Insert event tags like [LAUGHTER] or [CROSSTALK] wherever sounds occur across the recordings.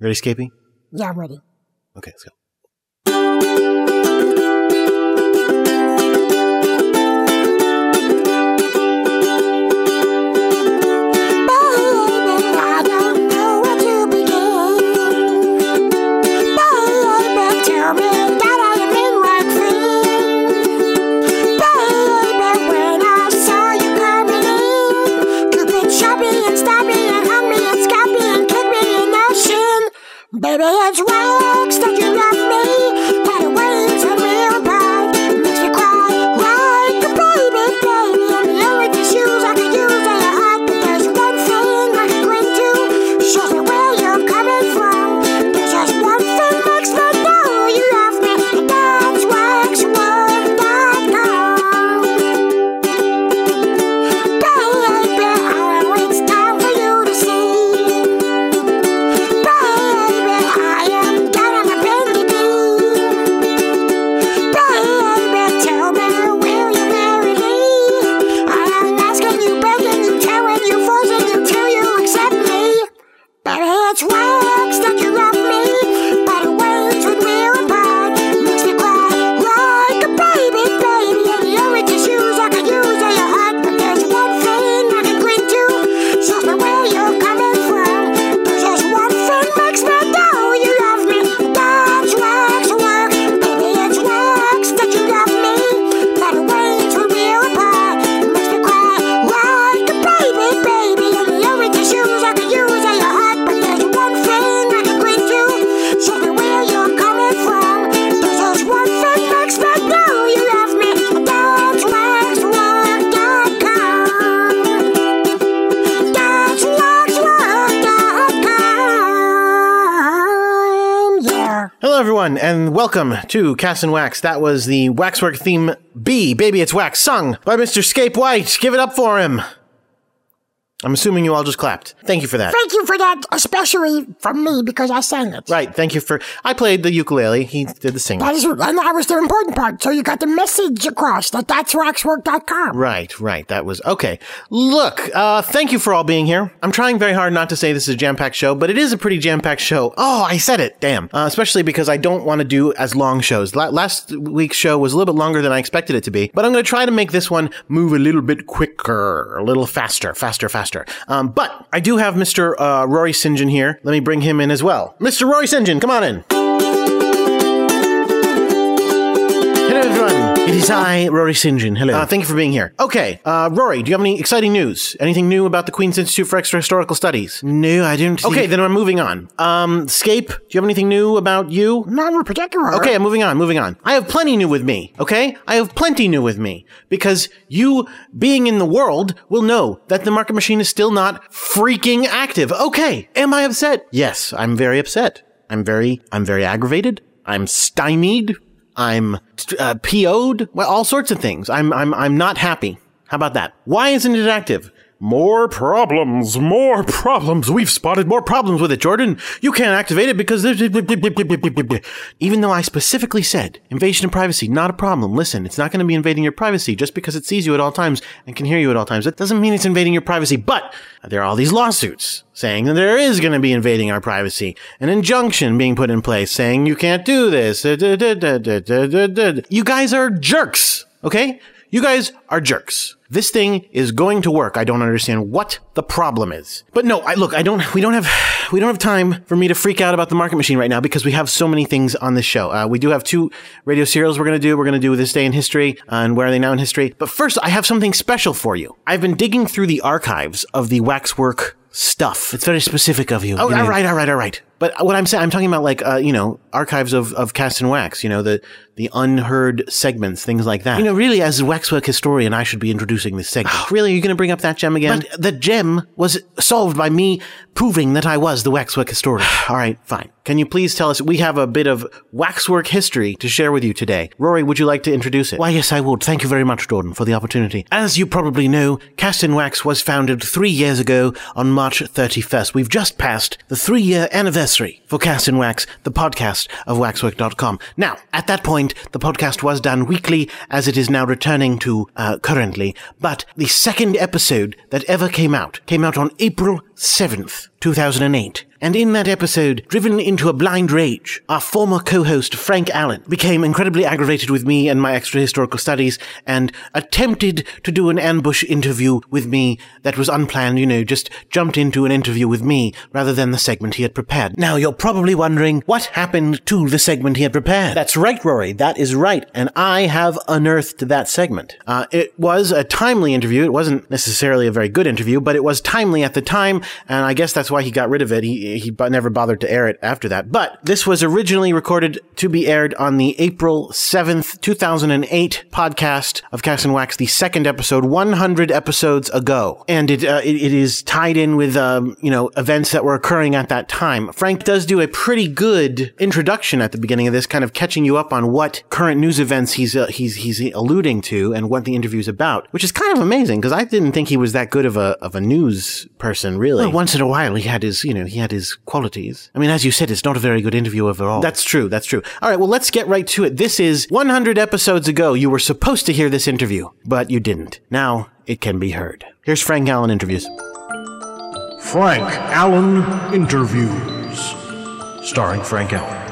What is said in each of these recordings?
Ready, Scapy? Yeah, I'm ready. Okay, let's go. Baby, it's wax welcome to Cast and Wax. That was the Waxwork theme B, Baby It's Wax, sung by Mr. Scape White. Give it up for him. I'm assuming you all just clapped. Thank you for that. Thank you for that, especially from me because I sang it. Right, thank you for. I played the ukulele. He did the singing. That is, and that was the important part. So you got the message across that that's waxwork.com. Right, right. That was okay. Look, uh, thank you for all being here. I'm trying very hard not to say this is a jam packed show, but it is a pretty jam packed show. Oh, I said it. Damn. Uh, especially because I don't want to do as long shows. La- last week's show was a little bit longer than I expected it to be, but I'm going to try to make this one move a little bit quicker, a little faster, faster, faster. Um, but I do have Mr. Uh, Rory St. John here. Let me bring him in as well. Mr. Rory St. John, come on in. Hello, everyone. It is I, Rory St. John. Hello. Uh, thank you for being here. Okay, uh, Rory, do you have any exciting news? Anything new about the Queen's Institute for Extra Historical Studies? No, I don't. Okay, then I'm moving on. Um, Scape, do you have anything new about you? None in particular. Okay, I'm moving on, moving on. I have plenty new with me, okay? I have plenty new with me. Because you, being in the world, will know that the market machine is still not freaking active. Okay, am I upset? Yes, I'm very upset. I'm very, I'm very aggravated. I'm stymied. I'm uh, PO'd. Well, all sorts of things. I'm, I'm, I'm not happy. How about that? Why isn't it active? More problems, more problems. We've spotted more problems with it, Jordan. You can't activate it because. Even though I specifically said invasion of privacy, not a problem. Listen, it's not going to be invading your privacy just because it sees you at all times and can hear you at all times. That doesn't mean it's invading your privacy, but there are all these lawsuits saying that there is going to be invading our privacy. An injunction being put in place saying you can't do this. You guys are jerks, okay? You guys are jerks. This thing is going to work. I don't understand what the problem is. But no, I look, I don't, we don't have, we don't have time for me to freak out about the market machine right now because we have so many things on this show. Uh, we do have two radio serials we're going to do. We're going to do This Day in History and Where Are They Now in History. But first, I have something special for you. I've been digging through the archives of the waxwork stuff. It's very specific of you. Oh, You know, all right, all right, all right. But what I'm saying, I'm talking about like, uh, you know, archives of, of cast and wax, you know, the, the unheard segments, things like that. You know, really, as a waxwork historian, I should be introducing this segment. Oh, [SIGHS] really? Are you going to bring up that gem again? But the gem was solved by me proving that I was the waxwork historian. [SIGHS] All right, fine. Can you please tell us? We have a bit of waxwork history to share with you today. Rory, would you like to introduce it? Why, yes, I would. Thank you very much, Jordan, for the opportunity. As you probably know, Cast in Wax was founded three years ago on March 31st. We've just passed the three year anniversary for Cast in Wax, the podcast of waxwork.com. Now, at that point, the podcast was done weekly as it is now returning to uh, currently, but the second episode that ever came out came out on April 7th, 2008. And in that episode, driven into a blind rage, our former co-host Frank Allen became incredibly aggravated with me and my extra historical studies and attempted to do an ambush interview with me that was unplanned, you know, just jumped into an interview with me rather than the segment he had prepared. Now you're probably wondering what happened to the segment he had prepared. That's right, Rory. That is right. And I have unearthed that segment. Uh, it was a timely interview. It wasn't necessarily a very good interview, but it was timely at the time. And I guess that's why he got rid of it. He, he never bothered to air it after that. But this was originally recorded to be aired on the April 7th, 2008 podcast of Cast and Wax, the second episode, 100 episodes ago. And it, uh, it, it is tied in with, um, you know, events that were occurring at that time. Frank does do a pretty good introduction at the beginning of this, kind of catching you up on what current news events he's, uh, he's, he's alluding to and what the interview's about, which is kind of amazing because I didn't think he was that good of a, of a news person, really. Well, once in a while he had his, you know, he had his qualities. I mean, as you said, it's not a very good interview overall. That's true. That's true. All right. Well, let's get right to it. This is 100 episodes ago. You were supposed to hear this interview, but you didn't. Now it can be heard. Here's Frank Allen interviews. Frank Allen Interviews. Starring Frank Allen.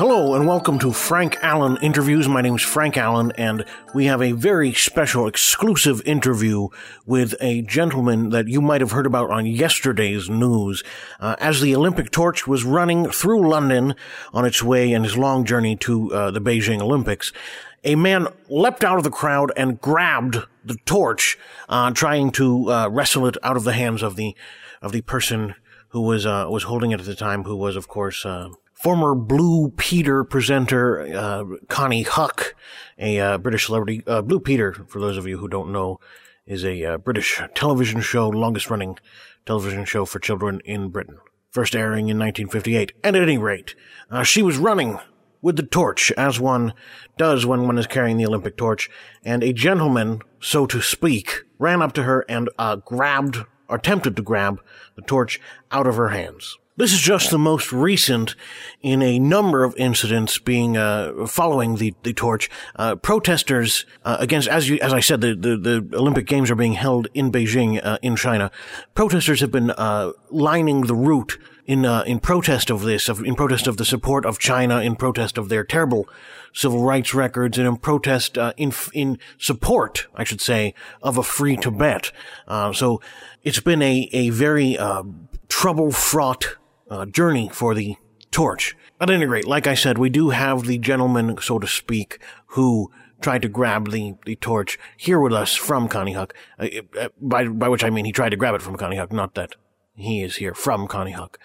Hello and welcome to Frank Allen Interviews. My name is Frank Allen and we have a very special exclusive interview with a gentleman that you might have heard about on yesterday's news. Uh, as the Olympic torch was running through London on its way in his long journey to uh, the Beijing Olympics, a man leapt out of the crowd and grabbed the torch, uh, trying to uh, wrestle it out of the hands of the of the person who was uh, was holding it at the time, who was, of course, uh, former Blue Peter presenter uh, Konnie Huq, a uh, British celebrity. Uh, Blue Peter, for those of you who don't know, is a uh, British television show, longest running television show for children in Britain. First airing in 1958. And at any rate, uh, she was running with the torch, as one does when one is carrying the Olympic torch, and a gentleman, so to speak, ran up to her and uh, grabbed, or attempted to grab, the torch out of her hands. This is just the most recent in a number of incidents being uh, following the, the torch. Uh, protesters uh, against, as you, as I said, the, the, the Olympic Games are being held in Beijing, uh, in China. Protesters have been uh, lining the route in uh, in protest of this, of, in protest of the support of China, in protest of their terrible civil rights records, and in protest in in support, I should say, of a free Tibet. So it's been a a very uh, trouble fraught uh, journey for the torch. At any rate, like I said, we do have the gentleman, so to speak, who tried to grab the, the torch here with us from Konnie Huq. Uh, uh, by, by which I mean he tried to grab it from Konnie Huq, not that he is here from Konnie Huq.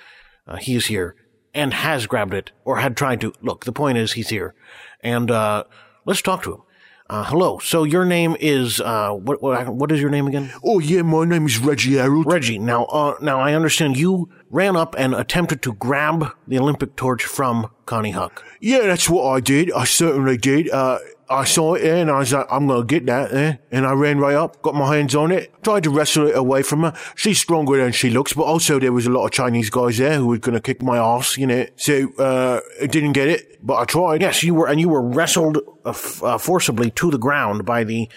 Uh, he is here and has grabbed it or had tried to. Look, the point is he's here. And, uh, let's talk to him. Uh, hello. So your name is, uh, what, what, what is your name again? Oh, yeah, my name is Reggie Harold. Reggie. Now, uh, now I understand you ran up and attempted to grab the Olympic torch from Konnie Huq. yeah, that's what I did. I certainly did. Uh, I saw it there and I was like, I'm going to get that there. And I ran right up, got my hands on it, tried to wrestle it away from her. She's stronger than she looks, but also there was a lot of Chinese guys there who were going to kick my ass, you know. So, uh, I didn't get it, but I tried. Yes, you were, and you were wrestled uh, uh, forcibly to the ground by the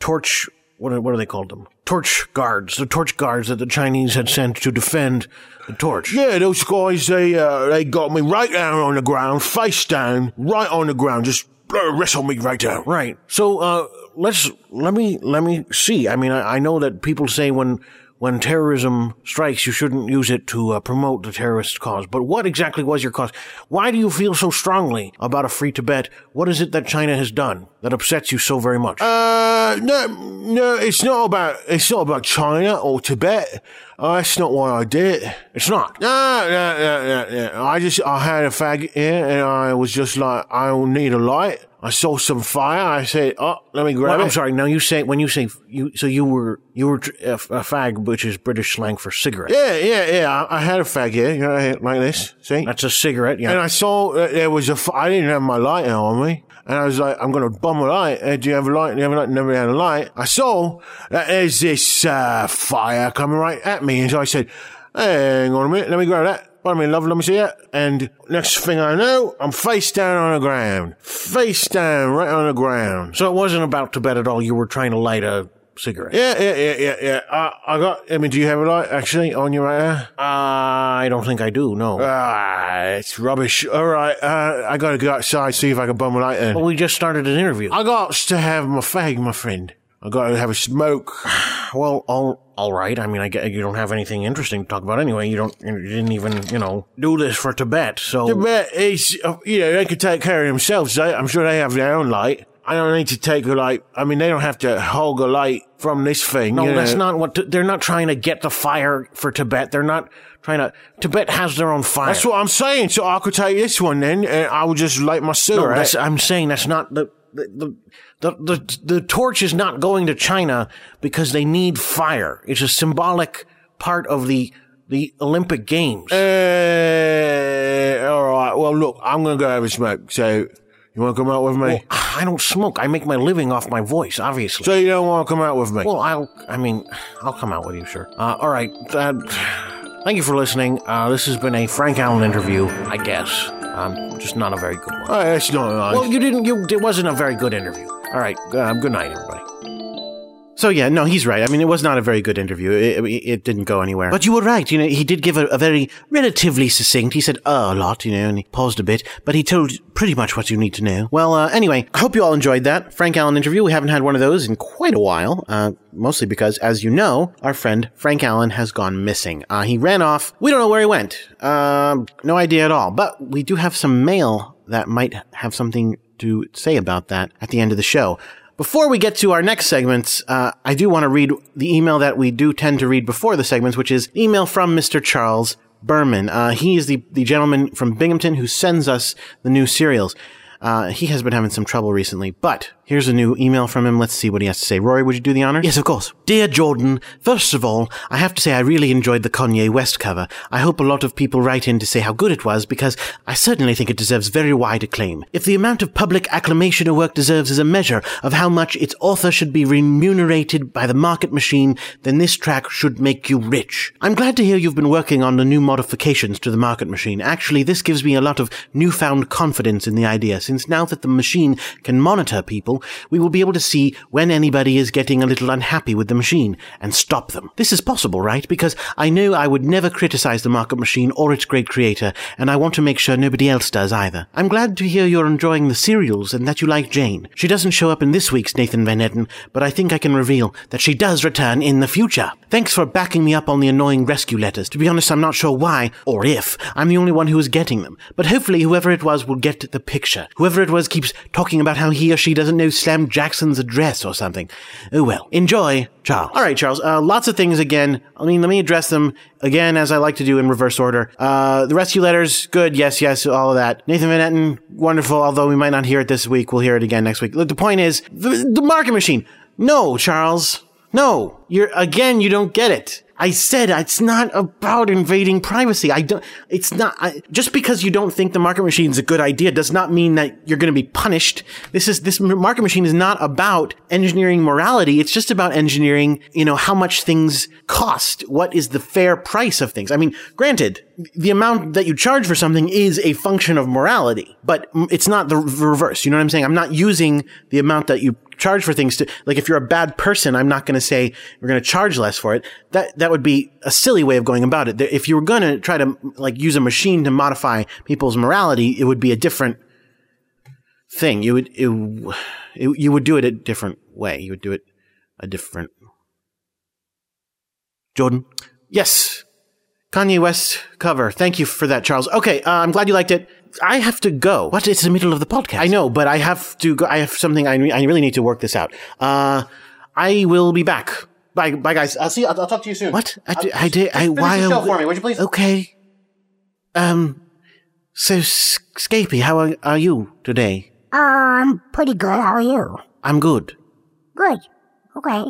torch. What are, what are they called them? Torch guards. The torch guards that the Chinese had sent to defend the torch. Yeah, those guys, they, uh, they got me right down on the ground, face down, right on the ground, just uh, wrestled me right down. Right. So uh, let's let me let me see. I mean, I, I know that people say when when terrorism strikes, you shouldn't use it to uh, promote the terrorist cause. But what exactly was your cause? Why do you feel so strongly about a free Tibet? What is it that China has done that upsets you so very much? Uh, no, no, it's not about, it's not about China or Tibet. Uh, that's not why I did it. it's not. No, no, no, no, no. I just, I had a fag here and I was just like, I don't need a light. I saw some fire. I said, oh, let me grab Well, it. I'm sorry. Now you say when you say you, so you were you were a, a fag, which is British slang for cigarette. Yeah, yeah, yeah. I, I had a fag here, you know, like this. See? That's a cigarette. Yeah. And I saw that there was a. F- I didn't have my lighter on me. And I was like, I'm going to bum a light. Uh, do you have a light? Do you have a light? Never had a light. I saw that there's this uh, fire coming right at me. And so I said, hang on a minute. Let me grab that. Pardon me, love. Let me see it. And next thing I know, I'm face down on the ground. Face down, right on the ground. So it wasn't about Tibet at all. You were trying to light a cigarette. Yeah, yeah, yeah, yeah, yeah. Uh, I got. I mean, do you have a light actually on you right now? Uh, I don't think I do, no. Ah, it's rubbish. All right, uh, I gotta go outside see if I can bum a light in. well, we just started an interview. I got to have my fag, my friend. I got to have a smoke. [SIGHS] Well, all all right. I mean, I get you don't have anything interesting to talk about anyway. You don't. You didn't even, you know, do this for Tibet. So Tibet it's, uh, you know, they can take care of themselves. They, I'm sure they have their own light. I don't need to take a light. I mean, they don't have to hog a light from this thing. no, you know. that's not what. they're not trying to get the fire for Tibet. They're not trying to. Tibet has their own fire. That's what I'm saying. So I could take this one then, and I would just light my No, cigarette. that's, I'm saying that's not the the, the the the torch is not going to China because they need fire. It's a symbolic part of the the Olympic Games. Uh, all right. Well, look, I'm gonna go have a smoke. So you want to come out with me? I don't smoke. I make my living off my voice, obviously. so you don't want to come out with me? Well, I'll. I mean, I'll come out with you, sure. Uh, all right. Uh, thank you for listening. Uh, this has been a Frank Allen interview, I guess. Um, just not a very good one. oh, that's not nice. Well, you didn't. You. It wasn't a very good interview. All right. Uh, good night, everybody. So yeah, no, he's right. I mean, it was not a very good interview. It, it, didn't go anywhere. But you were right. You know, he did give a, a very relatively succinct. He said uh, a lot, you know, and he paused a bit, but he told pretty much what you need to know. Well, uh, anyway, I hope you all enjoyed that Frank Allen interview. We haven't had one of those in quite a while. Uh, mostly because, as you know, our friend Frank Allen has gone missing. Uh, he ran off. We don't know where he went. Um, no idea at all. But we do have some mail that might have something to say about that at the end of the show. Before we get to our next segments, uh, I do want to read the email that we do tend to read before the segments, which is email from Mr. Charles Berman. Uh, he is the, the gentleman from Binghamton who sends us the new cereals. Uh, he has been having some trouble recently, but here's a new email from him. Let's see what he has to say. Rory, would you do the honor? Yes, of course. Dear Jordan, first of all, I have to say I really enjoyed the Kanye West cover. I hope a lot of people write in to say how good it was because I certainly think it deserves very wide acclaim. If the amount of public acclamation a work deserves is a measure of how much its author should be remunerated by the market machine, then this track should make you rich. I'm glad to hear you've been working on the new modifications to the market machine. Actually, this gives me a lot of newfound confidence in the idea, since now that the machine can monitor people, we will be able to see when anybody is getting a little unhappy with the machine and stop them. This is possible, right? Because I know I would never criticize the market machine or its great creator, and I want to make sure nobody else does either. I'm glad to hear you're enjoying the serials and that you like Jane. She doesn't show up in this week's Nathan Van Eden, but I think I can reveal that she does return in the future. Thanks for backing me up on the annoying rescue letters. To be honest, I'm not sure why, or if, I'm the only one who is getting them. But hopefully whoever it was will get the picture. Whoever it was keeps talking about how he or she doesn't know Slam Jackson's address or something. Oh well. Enjoy, Charles. All right, Charles. Uh, lots of things again. I mean, let me address them again as I like to do in reverse order. Uh, the rescue letters, good. Yes, yes, all of that. Nathan Van Etten, wonderful. Although we might not hear it this week, we'll hear it again next week. The point is, the, the market machine. No, Charles. No. You're, again, you don't get it. I said it's not about invading privacy. I don't, it's not, I, just because you don't think the market machine is a good idea does not mean that you're going to be punished. This is, this market machine is not about engineering morality. It's just about engineering, you know, how much things cost. What is the fair price of things? I mean, granted, the amount that you charge for something is a function of morality, but it's not the reverse. You know what I'm saying? I'm not using the amount that you charge for things to like if you're a bad person i'm not going to say we're going to charge less for it. That that would be a silly way of going about it. If you were going to try to like use a machine to modify people's morality it would be a different thing. You would it, it, you would do it a different way. You would do it a different jordan? Yes. Kanye west cover. Thank you for that charles. Okay uh, i'm glad you liked it I have to go. What? It's the middle of the podcast. I know, but I have to go. I have something. I, I really need to work this out. Uh, I will be back. Bye, bye, guys. I'll see. You. I'll, I'll talk to you soon. What? I, d- I did. I Finish why? the show for me, would you please? Okay. Um. So, S- Scapy, how are, are you today? Uh, I'm pretty good. How are you? I'm good. Good. Okay.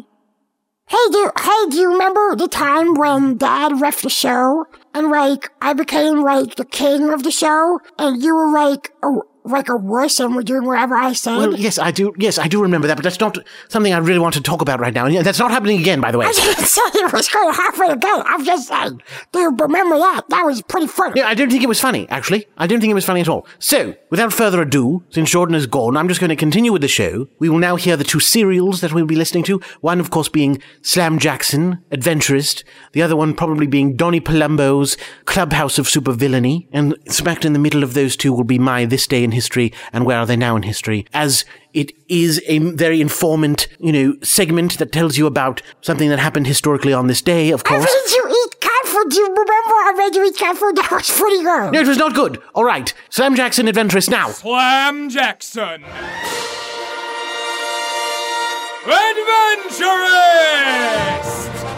Hey, do hey, do you remember the time when Dad left the show and like I became like the king of the show and you were like a like a wuss and we're doing whatever I said. Well, yes, I do. Yes, I do remember that, but that's not something I really want to talk about right now. And that's not happening again, by the way. I didn't say it was going halfway to go. I'm just saying. Dude, remember that? That was pretty funny. Yeah, I don't think it was funny, actually. I don't think it was funny at all. So, without further ado, since Jordan is gone, I'm just going to continue with the show. We will now hear the two serials that we'll be listening to. One, of course, being Slam Jackson, Adventurist. The other one probably being Donnie Palumbo's Clubhouse of Supervillainy. And smacked in the middle of those two will be my This Day in History and Where Are They Now in History. As it is a very informant, you know, segment that tells you about something that happened historically on this day, of course. I course. made you eat cat food. Do you remember I made you eat cat food? That was pretty good. No, it was not good. All right. Slam Jackson, Adventurist now. Slam Jackson. Adventurist!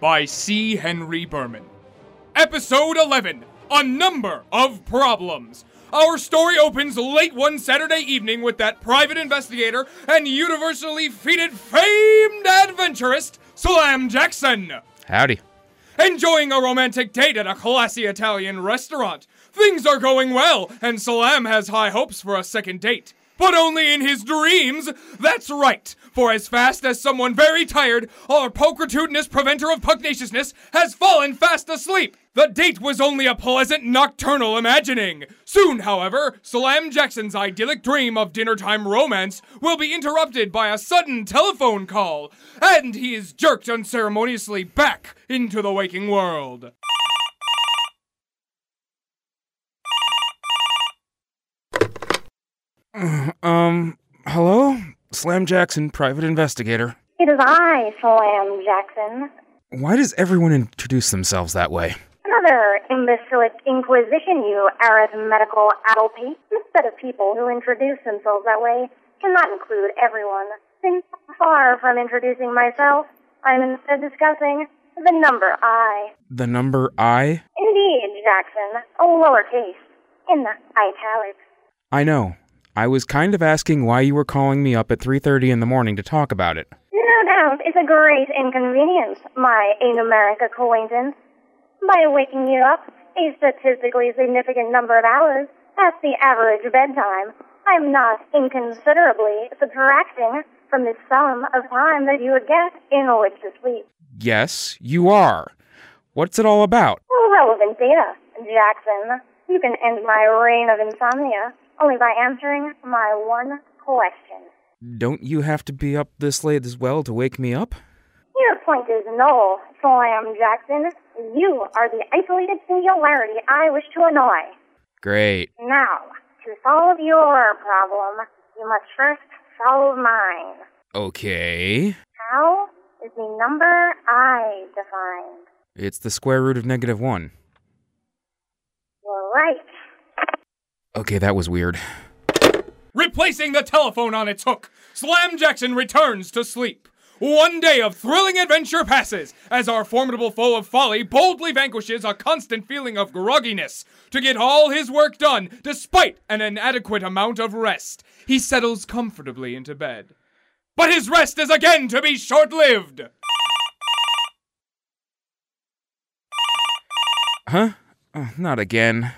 By C. Henry Berman. Episode 11 A Number of Problems. Our story opens late one Saturday evening with that private investigator and universally feted famed adventurist, Slam Jackson. Howdy. Enjoying a romantic date at a classy Italian restaurant. Things are going well, and Slam has high hopes for a second date. But only in his dreams! That's right! For as fast as someone very tired, our pulchritudinous preventer of pugnaciousness has fallen fast asleep! The date was only a pleasant nocturnal imagining. Soon, however, Slam Jackson's idyllic dream of dinnertime romance will be interrupted by a sudden telephone call, and he is jerked unceremoniously back into the waking world. [SIGHS] Um, hello? Slam Jackson, private investigator. It is I, Slam Jackson. Why does everyone introduce themselves that way? Another imbecilic inquisition, you arithmetical addlepate. Instead of people who introduce themselves that way, cannot include everyone. Since far from introducing myself, I'm instead discussing the number I. The number I? Indeed, Jackson, a lowercase, in the italics. I know. I was kind of asking why you were calling me up at 3:30 in the morning to talk about it. No doubt it's a great inconvenience, my enumeric acquaintance. By waking you up a statistically significant number of hours past the average bedtime, I'm not inconsiderably subtracting from the sum of time that you would get in which to sleep. Yes, you are. What's it all about? Relevant data, Jackson. You can end my reign of insomnia only by answering my one question. Don't you have to be up this late as well to wake me up? Your point is null, Slam Jackson. You are the isolated singularity I wish to annoy. Great. Now, to solve your problem, you must first solve mine. Okay. How is the number I defined? It's the square root of negative 1. You're right. Okay, that was weird. Replacing the telephone on its hook, Slam Jackson returns to sleep. One day of thrilling adventure passes as our formidable foe of folly boldly vanquishes a constant feeling of grogginess to get all his work done despite an inadequate amount of rest. He settles comfortably into bed. But his rest is again to be short lived. Huh? Oh, not again.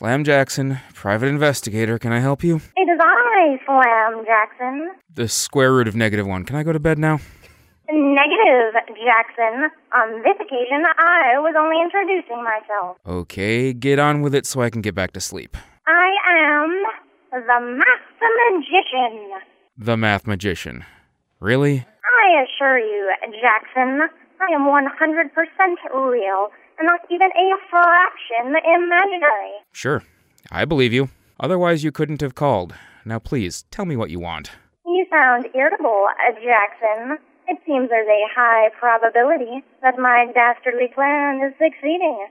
Slam Jackson, private investigator, can I help you? It is I, Slam Jackson. The square root of negative 1. Can I go to bed now? Negative, Jackson. On this occasion, I was only introducing myself. Okay, get on with it so I can get back to sleep. I am the Master Magician. The math magician. Really? I assure you, Jackson, I am 100% real, and not even a fraction imaginary. Sure. I believe you. Otherwise, you couldn't have called. Now, please, tell me what you want. You sound irritable, Jackson. It seems there's a high probability that my dastardly plan is succeeding.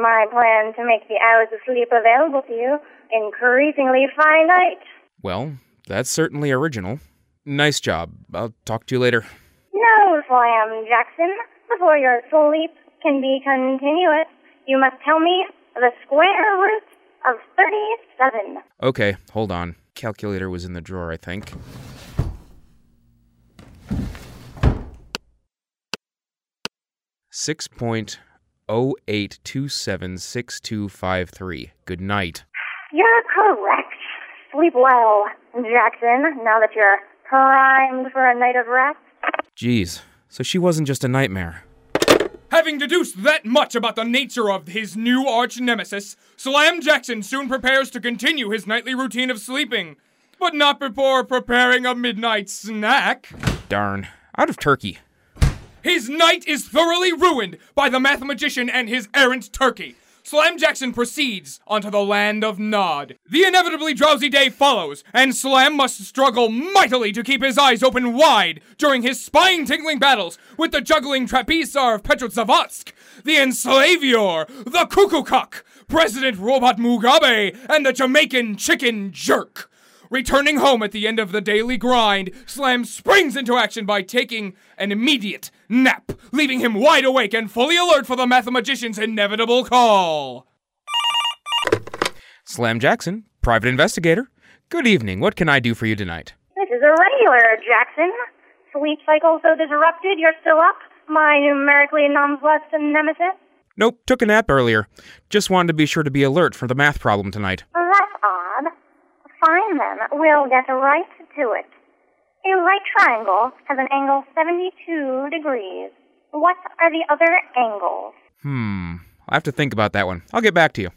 My plan to make the hours of sleep available to you increasingly finite. Well, that's certainly original. Nice job. I'll talk to you later. No, Slam Jackson. Before your sleep can be continuous, you must tell me the square root of 37. Okay, hold on. Calculator was in the drawer, I think. Six point oh eight two seven six two five three. Good night. You're correct. Sleep well, Jackson, now that you're primed for a night of rest. Geez, so she wasn't just a nightmare. Having deduced that much about the nature of his new arch nemesis, Slam Jackson soon prepares to continue his nightly routine of sleeping. But not before preparing a midnight snack. Darn. Out of turkey. His night is thoroughly ruined by the mathematician and his errant turkey. Slam Jackson proceeds onto the land of Nod. The inevitably drowsy day follows, and Slam must struggle mightily to keep his eyes open wide during his spine-tingling battles with the juggling trapeze star of Petrozavodsk, the Enslavior, the Cuckoo Cock, President Robot Mugabe, and the Jamaican Chicken Jerk. Returning home at the end of the daily grind, Slam springs into action by taking an immediate nap, leaving him wide awake and fully alert for the mathematician's inevitable call. Slam Jackson, private investigator. Good evening. What can I do for you tonight? This is irregular, Jackson. Sleep cycle so disrupted, you're still up? My numerically nonplussed nemesis? Nope, took a nap earlier. Just wanted to be sure to be alert for the math problem tonight. That's odd. Fine then, we'll get right to it. A right triangle has an angle 72 degrees. What are the other angles? Hmm. I'll have to think about that one. I'll get back to you.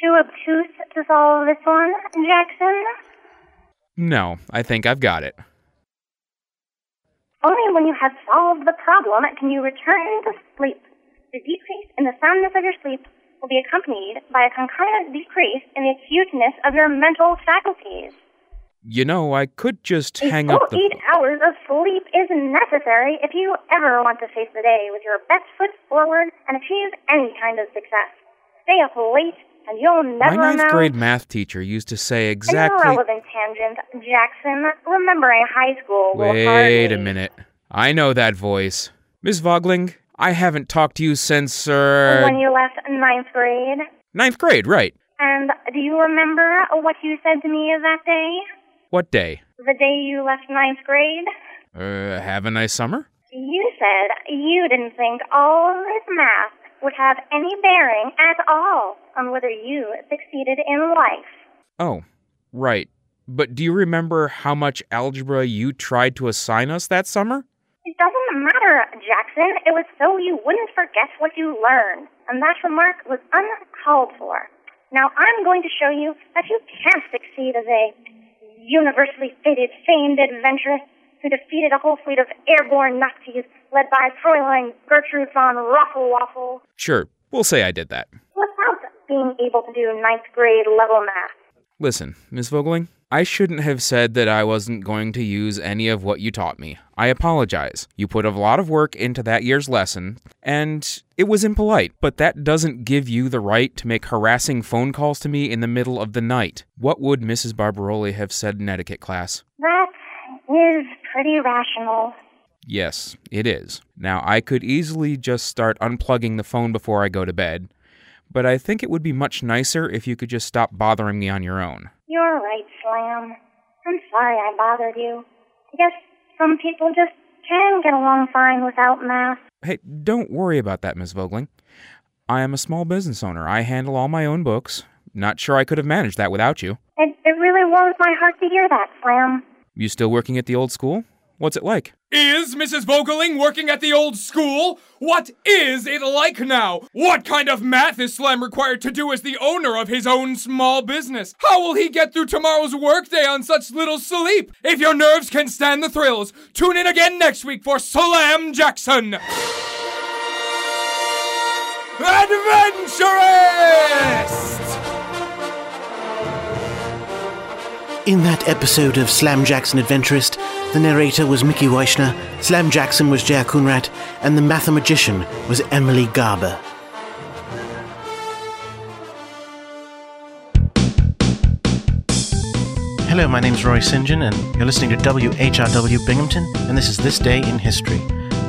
Too obtuse to solve this one, Jackson? No, I think I've got it. Only when you have solved the problem can you return to sleep. The decrease in the soundness of your sleep will be accompanied by a concurrent decrease in the acuteness of your mental faculties. You know, I could just A hang up the. eight hours of sleep is necessary if you ever want to face the day with your best foot forward and achieve any kind of success. Stay up late, and you'll never My ninth grade math teacher used to say An exactly. irrelevant tangent, Jackson. Remembering high school will Wait a minute. I know that voice. Miss Vogling, I haven't talked to you since, er. When you left ninth grade. ninth grade, right. And do you remember what you said to me that day? What day? The day you left ninth grade? Uh, have a nice summer? You said you didn't think all this math would have any bearing at all on whether you succeeded in life. Oh, right. But do you remember how much algebra you tried to assign us that summer? It doesn't matter, Jackson. It was so you wouldn't forget what you learned. And that remark was uncalled for. Now I'm going to show you that you can't succeed as a universally fated, famed adventuress who defeated a whole fleet of airborne Nazis led by Fräulein Gertrude von Rafflewaffle Sure, we'll say I did that. without being able to do ninth grade level math. Listen, Miss Vogling, I shouldn't have said that I wasn't going to use any of what you taught me. I apologize. You put a lot of work into that year's lesson, and it was impolite, but that doesn't give you the right to make harassing phone calls to me in the middle of the night. What would Mrs. Barbaroli have said in etiquette class? That is pretty rational. Yes, it is. Now, I could easily just start unplugging the phone before I go to bed, but I think it would be much nicer if you could just stop bothering me on your own. You're right, Slam. I'm sorry I bothered you. I guess some people just can get along fine without math. Hey, don't worry about that, Miss Vogling. I am a small business owner. I handle all my own books. Not sure I could have managed that without you. It, it really warms my heart to hear that, Slam. You still working at the old school? What's it like? Is Mrs. Vogeling working at the old school? What is it like now? What kind of math is Slam required to do as the owner of his own small business? How will he get through tomorrow's workday on such little sleep? If your nerves can stand the thrills, tune in again next week for Slam Jackson. Adventurist! In that episode of Slam Jackson Adventurist, the narrator was Mickey Weichner, Slam Jackson was J.R. Kunrat, and the mathemagician was Emily Garber. Hello, my name's Roy St. John, and you're listening to WHRW Binghamton, and this is This Day in History.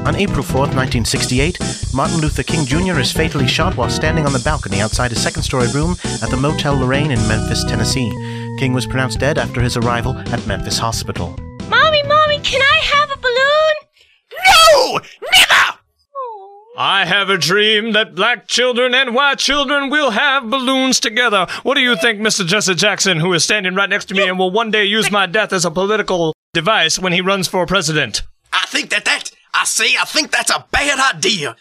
On April 4th, 1968, Martin Luther King Jr. is fatally shot while standing on the balcony outside his second story room at the Motel Lorraine in Memphis, Tennessee. King was pronounced dead after his arrival at Memphis Hospital. Mommy, mommy, can I have a balloon? No! Never! I have a dream that black children and white children will have balloons together. What do you think, Mr. Jesse Jackson, who is standing right next to me and will one day use my death as a political device when he runs for president? I think that that, I say, I think that's a bad idea.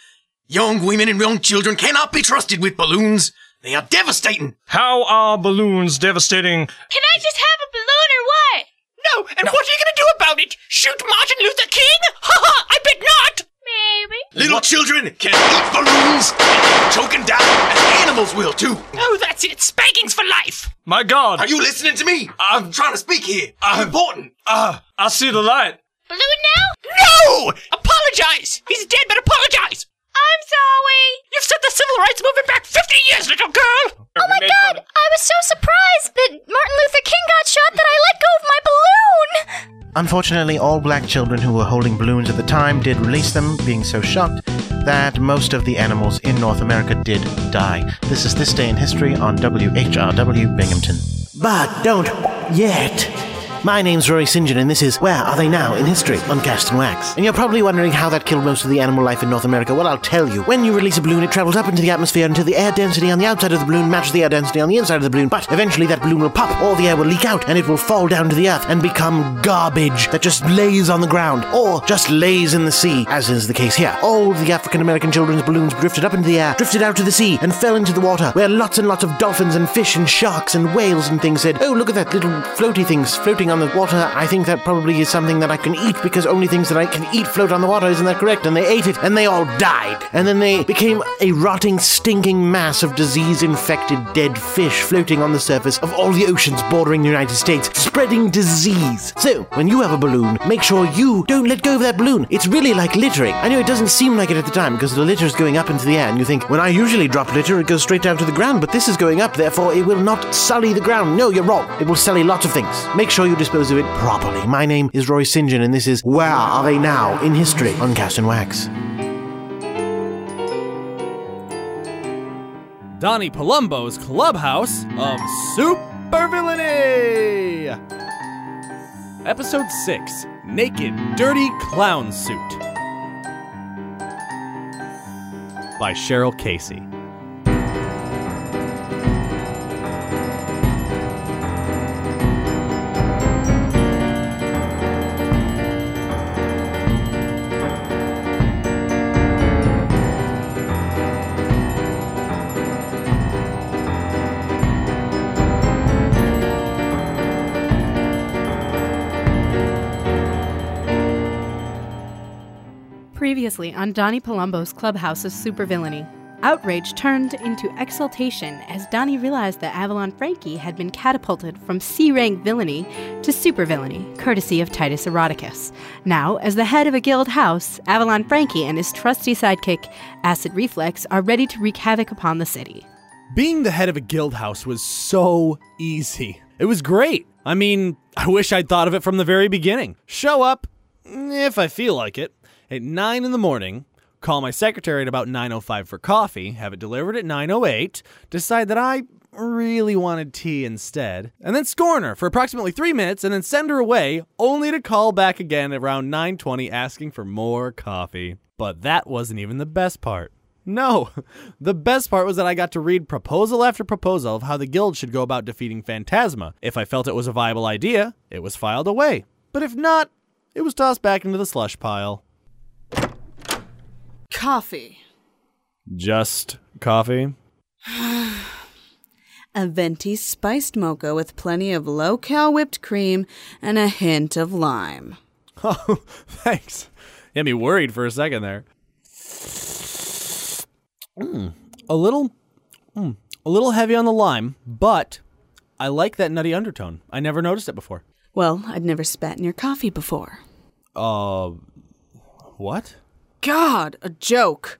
Young women and young children cannot be trusted with balloons. They are devastating. How are balloons devastating? Can I just have a balloon or what? No, and what are you gonna do about it? Shoot Martin Luther King? Ha ha! I bet not. Maybe. Little children can eat balloons and choke and die, as animals will too. Oh, that's it. Spankings for life. My God! Are you listening to me? I'm trying to speak here. I'm important. Ah, I see the light. Balloon now? No! Apologize. He's dead, but apologize. I'm sorry. You've set the civil rights movement back 50 years, little girl. Oh my god, I was so surprised that Martin Luther King got shot that I let go of my balloon. Unfortunately, all black children who were holding balloons at the time did release them, being so shocked that most of the animals in North America did die. This is This Day in History on WHRW Binghamton. But don't yet. My name's Rory St. John, and this is Where Are They Now in History on Cast and Wax. And you're probably wondering how that killed most of the animal life in North America. Well, I'll tell you. When you release a balloon, it travels up into the atmosphere until the air density on the outside of the balloon matches the air density on the inside of the balloon. But eventually, that balloon will pop, all the air will leak out, and it will fall down to the earth and become garbage that just lays on the ground or just lays in the sea, as is the case here. All the African American children's balloons drifted up into the air, drifted out to the sea, and fell into the water, where lots and lots of dolphins and fish and sharks and whales and things said, Oh, look at that little floaty things floating on the water. I think that probably is something that I can eat because only things that I can eat float on the water. Isn't that correct? And they ate it and they all died. And then they became a rotting, stinking mass of disease infected dead fish floating on the surface of all the oceans bordering the United States, spreading disease. So, when you have a balloon, make sure you don't let go of that balloon. It's really like littering. I know it doesn't seem like it at the time because the litter is going up into the air, and you think, when I usually drop litter, it goes straight down to the ground, but this is going up, therefore it will not sully the ground. No, you're wrong. It will sully lots of things. Make sure you dispose of it properly. My name is Roy St. John, and this is Where Are They Now in History on Cast and Wax. Donnie Palumbo's Clubhouse of Super Supervillainy! Episode 6 Naked Dirty Clown Suit by Cheryl Casey. Previously on Donnie Palumbo's Clubhouse of Supervillainy. Outrage turned into exultation as Donnie realized that Avalon Frankie had been catapulted from C rank villainy to supervillainy, courtesy of Titus Eroticus. Now, as the head of a guild house, Avalon Frankie and his trusty sidekick, Acid Reflex, are ready to wreak havoc upon the city. Being the head of a guild house was so easy. It was great. I mean, I wish I'd thought of it from the very beginning. Show up, if I feel like it, at 9 in the morning, call my secretary at about 9.05 for coffee, have it delivered at 9.08, decide that I really wanted tea instead, and then scorn her for approximately three minutes and then send her away, only to call back again around 9.20 asking for more coffee. But that wasn't even the best part. No, [LAUGHS] the best part was that I got to read proposal after proposal of how the guild should go about defeating Phantasma. If I felt it was a viable idea, it was filed away. But if not, it was tossed back into the slush pile. Coffee. Just coffee? [SIGHS] A venti spiced mocha with plenty of low cal whipped cream and a hint of lime. [LAUGHS] Oh, thanks. You had me worried for a second there. Mm, a little, mm, a little heavy on the lime, but I like that nutty undertone. I never noticed it before. Well, I'd never spat in your coffee before. Uh, what? God, a joke.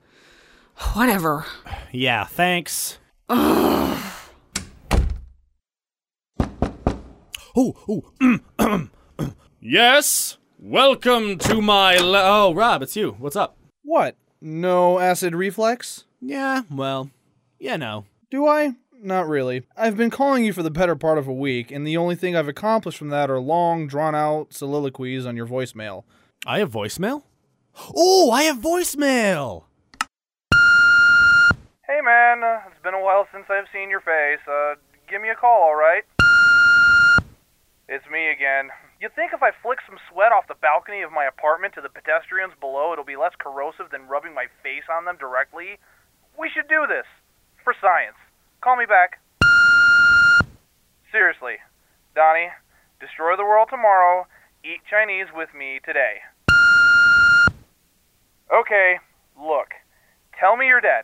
Whatever. Yeah, thanks. Oh, oh. [CLEARS THROAT] yes. Welcome to my. Le- oh, Rob, it's you. What's up? What? No acid reflex? Yeah, well, yeah, no. Do I? Not really. I've been calling you for the better part of a week, and the only thing I've accomplished from that are long, drawn out soliloquies on your voicemail. I have voicemail? Oh, I have voicemail! Hey man, uh, it's been a while since I've seen your face. Uh, give me a call, alright? It's me again. You think if I flick some sweat off the balcony of my apartment to the pedestrians below, it'll be less corrosive than rubbing my face on them directly? We should do this. For science. Call me back. Seriously. Donnie, destroy the world tomorrow. Eat Chinese with me today. Okay, look. Tell me you're dead.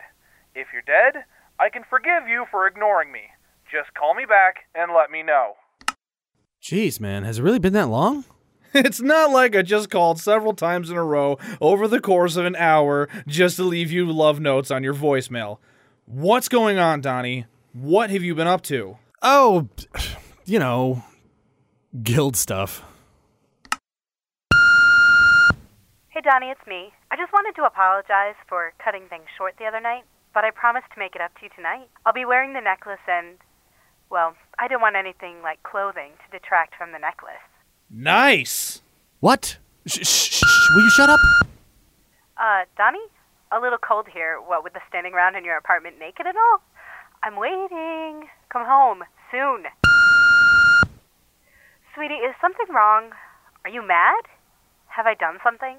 If you're dead, I can forgive you for ignoring me. Just call me back and let me know. Jeez, man, has it really been that long? [LAUGHS] It's not like I just called several times in a row over the course of an hour just to leave you love notes on your voicemail. What's going on, Donnie? What have you been up to? Oh, [SIGHS] you know, guild stuff. Hey, Donnie, it's me. I just wanted to apologize for cutting things short the other night, but I promised to make it up to you tonight. I'll be wearing the necklace and, well, I don't want anything like clothing to detract from the necklace. Nice! What? Shh, shh, shh, will you shut up? Uh, Donnie? A little cold here, what with the standing around in your apartment naked and all? I'm waiting. Come home, soon. Sweetie, is something wrong? Are you mad? Have I done something?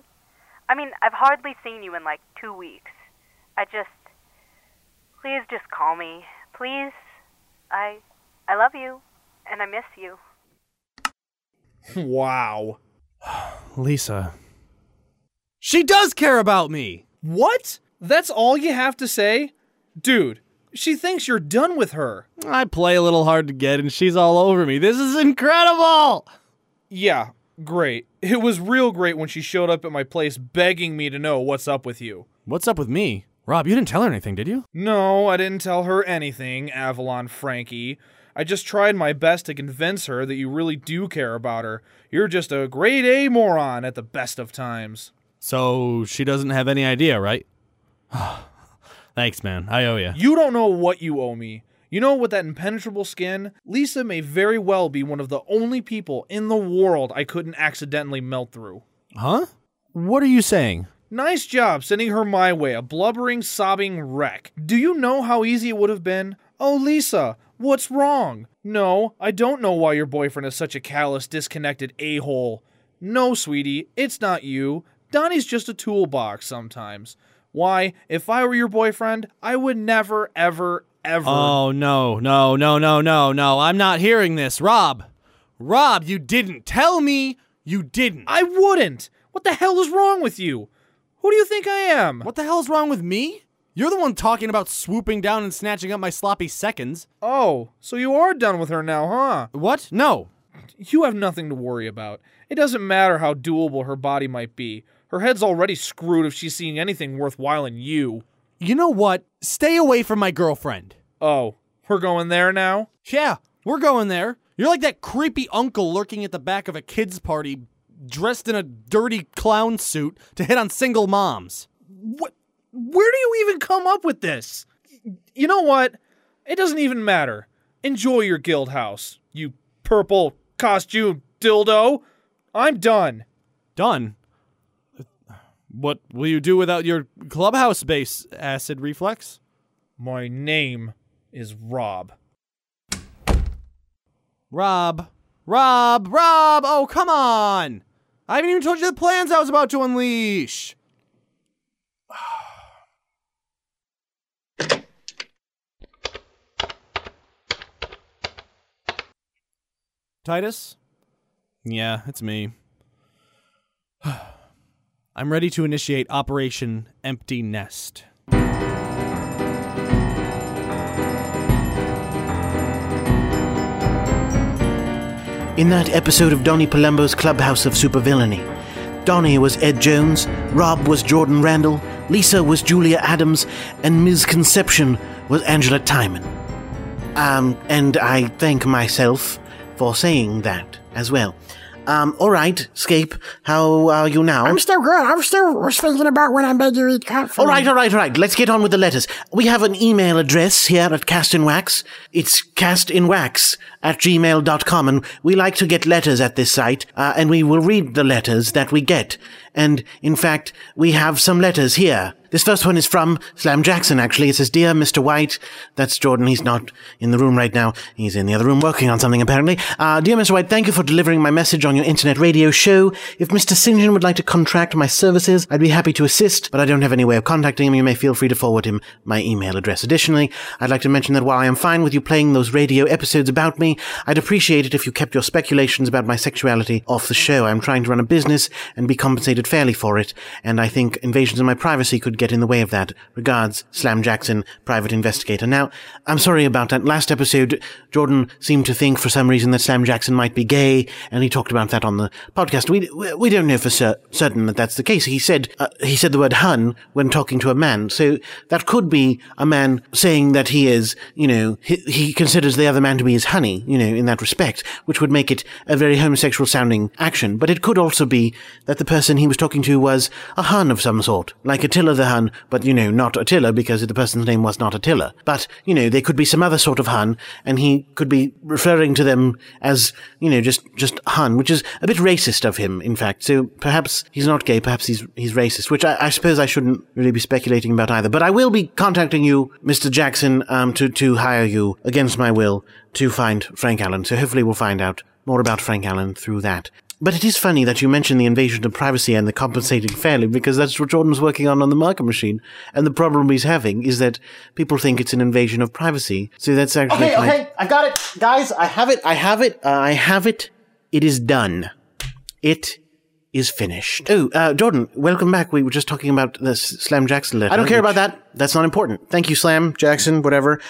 I mean, I've hardly seen you in like two weeks. I just. Please just call me. Please. I. I love you. And I miss you. [LAUGHS] Wow. [SIGHS] Lisa. She does care about me! What? That's all you have to say? Dude, she thinks you're done with her. I play a little hard to get and she's all over me. This is incredible! Yeah, great. It was real great when she showed up at my place begging me to know what's up with you. What's up with me? Rob, you didn't tell her anything, did you? No, I didn't tell her anything, Avalon Frankie. I just tried my best to convince her that you really do care about her. You're just a grade A moron at the best of times. So she doesn't have any idea, right? [SIGHS] Thanks, man. I owe you. You don't know what you owe me. You know, with that impenetrable skin, Lisa may very well be one of the only people in the world I couldn't accidentally melt through. Huh? What are you saying? Nice job sending her my way, a blubbering, sobbing wreck. Do you know how easy it would have been? Oh, Lisa, what's wrong? No, I don't know why your boyfriend is such a callous, disconnected a hole. No, sweetie, it's not you. Donnie's just a toolbox sometimes. Why, if I were your boyfriend, I would never, ever, ever. Oh, no, no, no, no, no, no. I'm not hearing this. Rob. Rob, you didn't tell me. You didn't. I wouldn't. What the hell is wrong with you? Who do you think I am? What the hell's wrong with me? You're the one talking about swooping down and snatching up my sloppy seconds. Oh, so you are done with her now, huh? What? No. You have nothing to worry about. It doesn't matter how doable her body might be. Her head's already screwed if she's seeing anything worthwhile in you. You know what? Stay away from my girlfriend. Oh, we're going there now? Yeah, we're going there. You're like that creepy uncle lurking at the back of a kid's party, dressed in a dirty clown suit to hit on single moms. What? Where do you even come up with this? You know what? It doesn't even matter. Enjoy your guild house, you purple costume dildo. I'm done. Done? What will you do without your clubhouse base acid reflex? My name is Rob. Rob. Rob, Rob, oh, come on. I haven't even told you the plans I was about to unleash. [SIGHS] Titus? Yeah, it's me. [SIGHS] [SIGHS] I'm ready to initiate Operation Empty Nest. In that episode of Donnie Palumbo's Clubhouse of Supervillainy, Donnie was Ed Jones, Rob was Jordan Randall, Lisa was Julia Adams, and Ms. Conception was Angela Timon. Um, and I thank myself for saying that as well. Um, all right, Scape, how are you now? I'm still good. I'm still was thinking about when I made you eat cat food. All right, all right, all right. Let's get on with the letters. We have an email address here at Cast in Wax. It's castinwax at gmail.com, and we like to get letters at this site, uh, and we will read the letters that we get. And, in fact, we have some letters here. This first one is from Slam Jackson, actually. It says, Dear Mr. White, that's Jordan. He's not in the room right now. He's in the other room working on something, apparently. Uh, Dear Mr. White, thank you for delivering my message on your internet radio show. If Mr. St. John would like to contract my services, I'd be happy to assist, but I don't have any way of contacting him. You may feel free to forward him my email address. Additionally, I'd like to mention that while I am fine with you playing those radio episodes about me, I'd appreciate it if you kept your speculations about my sexuality off the show. I'm trying to run a business and be compensated fairly for it, and I think invasions of my privacy could get in the way of that. Regards, Slam Jackson, private investigator. Now, I'm sorry about that. Last episode, Jordan seemed to think for some reason that Slam Jackson might be gay, and he talked about that on the podcast. We we don't know for cer- certain that that's the case. He said uh, he said the word "hun" when talking to a man, so that could be a man saying that he is, you know, he, he considers the other man to be his honey, you know, in that respect, which would make it a very homosexual sounding action. But it could also be that the person he was talking to was a hun of some sort, like Attila the Hun, but you know, not Attila because the person's name was not Attila. But, you know, there could be some other sort of Hun, and he could be referring to them as, you know, just, just Hun, which is a bit racist of him, in fact. So perhaps he's not gay, perhaps he's, he's racist, which I, I suppose I shouldn't really be speculating about either. But I will be contacting you, Mr. Jackson, um, to, to hire you against my will to find Frank Allen. So hopefully we'll find out more about Frank Allen through that. But it is funny that you mentioned the invasion of privacy and the compensating fairly because that's what Jordan's working on on the market machine. And the problem he's having is that people think it's an invasion of privacy. So that's actually Okay, okay, I've got it, guys. I have it. I have it. Uh, I have it. It is done. It is finished. Oh, uh, Jordan, welcome back. We were just talking about the Slam Jackson letter. I don't care about that. That's not important. Thank you, Slam Jackson, whatever.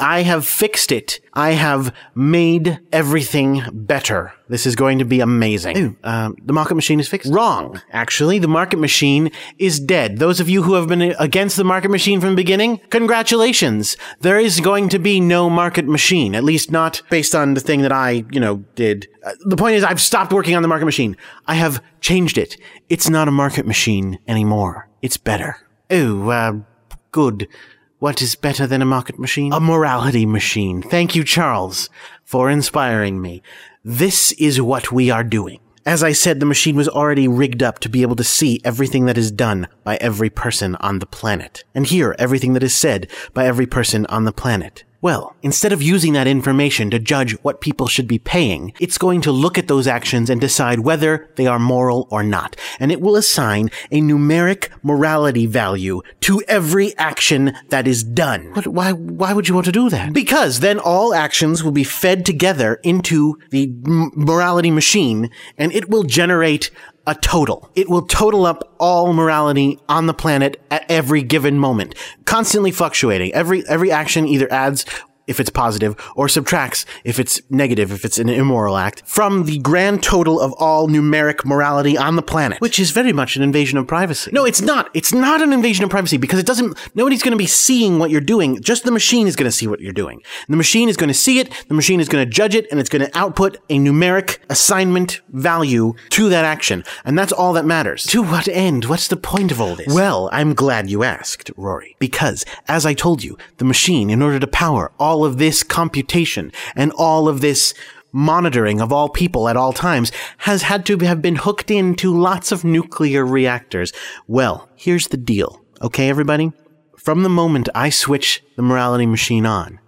I have fixed it. I have made everything better. This is going to be amazing. Oh, um, the market machine is fixed. Wrong. Actually, the market machine is dead. Those of you who have been against the market machine from the beginning, congratulations. There is going to be no market machine, at least not based on the thing that I, you know, did. Uh, the point is, I've stopped working on the market machine. I have changed it. It's not a market machine anymore. It's better. Oh, uh, good. What is better than a market machine? A morality machine. Thank you, Charles, for inspiring me. This is what we are doing. As I said, the machine was already rigged up to be able to see everything that is done by every person on the planet, and hear everything that is said by every person on the planet. Well, instead of using that information to judge what people should be paying, it's going to look at those actions and decide whether they are moral or not. And it will assign a numeric morality value to every action that is done. But why, why would you want to do that? Because then all actions will be fed together into the m- morality machine and it will generate a total. It will total up all morality on the planet at every given moment, constantly fluctuating. Every every action either adds if it's positive or subtracts if it's negative, if it's an immoral act from the grand total of all numeric morality on the planet, which is very much an invasion of privacy. No, it's not. It's not an invasion of privacy because it doesn't, nobody's going to be seeing what you're doing. Just the machine is going to see what you're doing. The machine is going to see it. The machine is going to judge it and it's going to output a numeric assignment value to that action. And that's all that matters. To what end? What's the point of all this? Well, I'm glad you asked, Rory, because as I told you, the machine, in order to power all of this computation and all of this monitoring of all people at all times has had to have been hooked into lots of nuclear reactors. Well, here's the deal. Okay, everybody? From the moment I switch the morality machine on,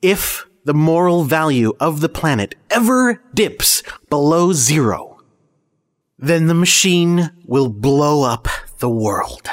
if the moral value of the planet ever dips below zero, then the machine will blow up the world.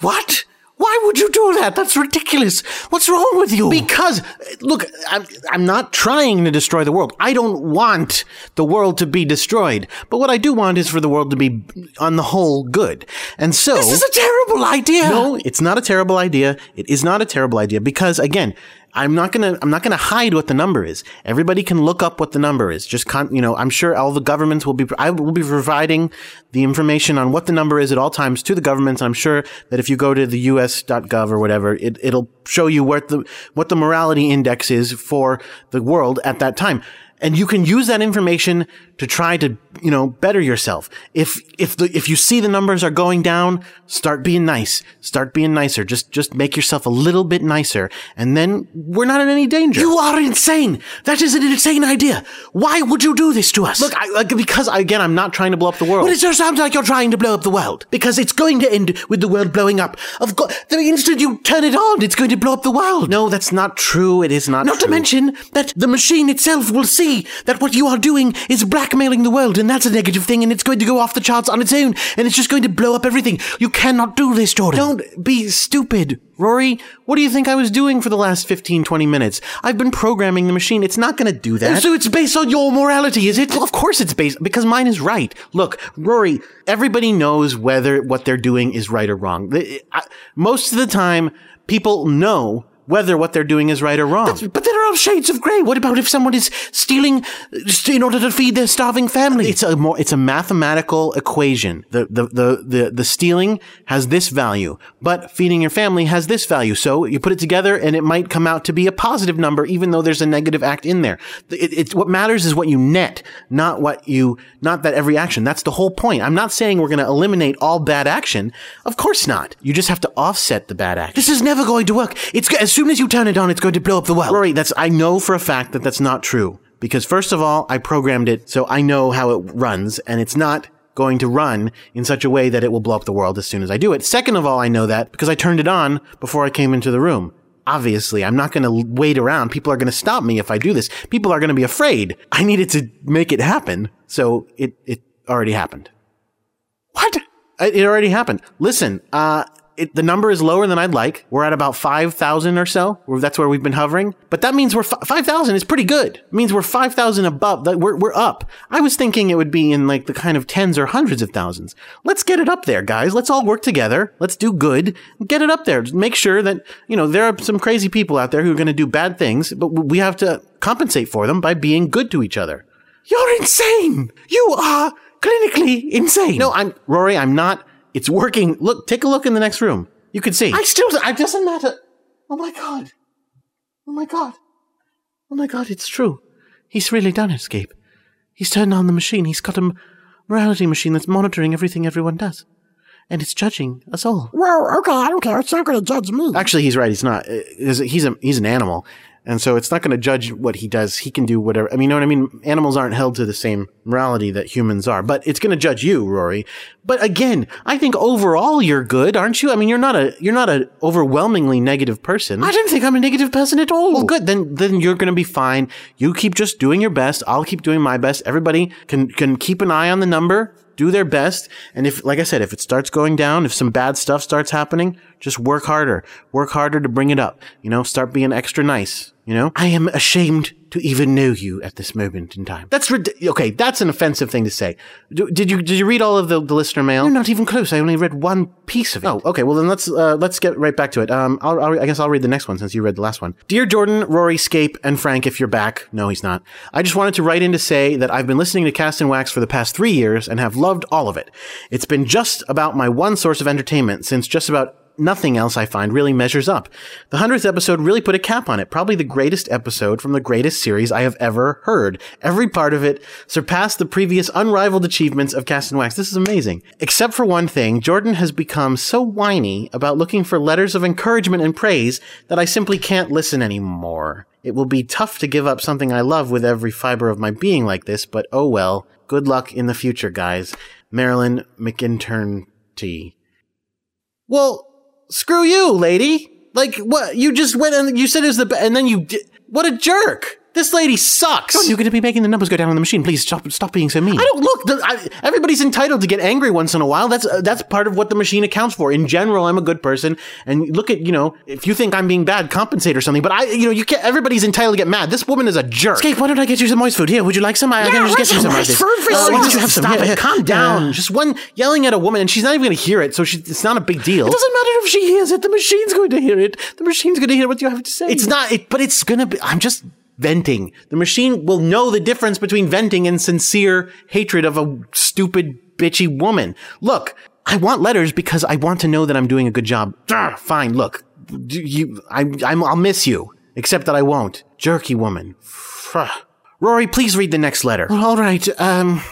What? Why would you do that? That's ridiculous. What's wrong with you? Because, look, I'm, I'm not trying to destroy the world. I don't want the world to be destroyed. But what I do want is for the world to be, on the whole, good. And so. This is a terrible idea. No, it's not a terrible idea. It is not a terrible idea because, again, I'm not gonna, I'm not gonna hide what the number is. Everybody can look up what the number is. Just con, you know, I'm sure all the governments will be, I will be providing the information on what the number is at all times to the governments. I'm sure that if you go to the US.gov or whatever, it, it'll show you what the, what the morality index is for the world at that time. And you can use that information to try to, you know, better yourself. If, if the, if you see the numbers are going down, start being nice. Start being nicer. Just, just make yourself a little bit nicer. And then we're not in any danger. You are insane. That is an insane idea. Why would you do this to us? Look, I, like, because again, I'm not trying to blow up the world. Well, it just sounds like you're trying to blow up the world because it's going to end with the world blowing up. Of course, the instant you turn it on, it's going to blow up the world. No, that's not true. It is not. Not true. to mention that the machine itself will see that what you are doing is blackmailing the world, and that's a negative thing, and it's going to go off the charts on its own, and it's just going to blow up everything. You cannot do this, Jordan. Don't be stupid. Rory, what do you think I was doing for the last 15, 20 minutes? I've been programming the machine. It's not going to do that. So it's based on your morality, is it? Well, of course it's based because mine is right. Look, Rory, everybody knows whether what they're doing is right or wrong. Most of the time, people know whether what they're doing is right or wrong. But there are all shades of grey. What about if someone is stealing in order to feed their starving family? It's a more, it's a mathematical equation. The, the, the, the, the stealing has this value, but feeding your family has this value. So you put it together and it might come out to be a positive number, even though there's a negative act in there. It, it's what matters is what you net, not what you, not that every action. That's the whole point. I'm not saying we're going to eliminate all bad action. Of course not. You just have to offset the bad action. This is never going to work. It's as soon as you turn it on, it's going to blow up the world. Rory, that's I know for a fact that that's not true because first of all, I programmed it so I know how it runs, and it's not going to run in such a way that it will blow up the world as soon as I do it. Second of all, I know that because I turned it on before I came into the room. Obviously, I'm not going to wait around. People are going to stop me if I do this. People are going to be afraid. I needed to make it happen, so it it already happened. What? It it already happened. Listen, uh, it, the number is lower than I'd like. We're at about 5,000 or so. That's where we've been hovering. But that means we're, fi- 5,000 is pretty good. It means we're 5,000 above. Like, We're, we're up. I was thinking it would be in like the kind of tens or hundreds of thousands. Let's get it up there, guys. Let's all work together. Let's do good. Get it up there. Just make sure that, you know, there are some crazy people out there who are going to do bad things, but we have to compensate for them by being good to each other. You're insane. You are clinically insane. No, I'm Rory. I'm not. It's working. Look, take a look in the next room. You can see. I still. I doesn't matter. Oh my god. Oh my god. Oh my god, it's true. He's really done escape. He's turned on the machine. He's got a morality machine that's monitoring everything everyone does. And it's judging us all. Well, okay, I don't care. It's not going to judge me. Actually, he's right. He's not. Uh, He's he's a, he's an animal. And so it's not going to judge what he does. He can do whatever. I mean, you know what I mean? Animals aren't held to the same morality that humans are, but it's going to judge you, Rory. But again, I think overall you're good, aren't you? I mean, you're not a, you're not an overwhelmingly negative person. I don't think I'm a negative person at all. Well, good. Then, then you're going to be fine. You keep just doing your best. I'll keep doing my best. Everybody can, can keep an eye on the number, do their best. And if, like I said, if it starts going down, if some bad stuff starts happening, just work harder. Work harder to bring it up. You know, start being extra nice. You know, I am ashamed to even know you at this moment in time. that's rid- okay. That's an offensive thing to say. D- did you did you read all of the, the listener mail? You're not even close. I only read one piece of it. Oh, okay. Well, then let's uh, let's get right back to it. Um, I'll, I'll, I guess I'll read the next one since you read the last one. Dear Jordan, Rory, Scape, and Frank, if you're back, no, he's not. I just wanted to write in to say that I've been listening to Cast and Wax for the past three years and have loved all of it. It's been just about my one source of entertainment since just about nothing else I find really measures up. The 100th episode really put a cap on it. Probably the greatest episode from the greatest series I have ever heard. Every part of it surpassed the previous unrivaled achievements of Cast and Wax. This is amazing. Except for one thing, Jordan has become so whiny about looking for letters of encouragement and praise that I simply can't listen anymore. It will be tough to give up something I love with every fiber of my being like this, but oh well. Good luck in the future, guys. Marilyn McIntern T. Well, screw you, lady. Like what? You just went and you said it was the be- and then you di- what a jerk. This lady sucks. You're going to be making the numbers go down on the machine. Please stop. Stop being so mean. I don't look. The, I, everybody's entitled to get angry once in a while. That's uh, that's part of what the machine accounts for. In general, I'm a good person, and look at you know, if you think I'm being bad, compensate or something. But I, you know, you can't. Everybody's entitled to get mad. This woman is a jerk. Escape. Why don't I get you some moist food? Here, would you like some? I Yeah, can just get you some. moist food for Uh, you. have some. Stop Here, it. Calm down. Just one yelling at a woman, and she's not even going to hear it. So she, it's not a big deal. It doesn't matter if she hears it. The machine's going to hear it. The machine's going to hear what you have to say. It's not, it, but it's gonna be, I'm just venting. The machine will know the difference between venting and sincere hatred of a stupid, bitchy woman. Look, I want letters because I want to know that I'm doing a good job. Ugh, fine, look. You, I, I'm, I'll miss you. Except that I won't. Jerky woman. Rory, please read the next letter. All right, um.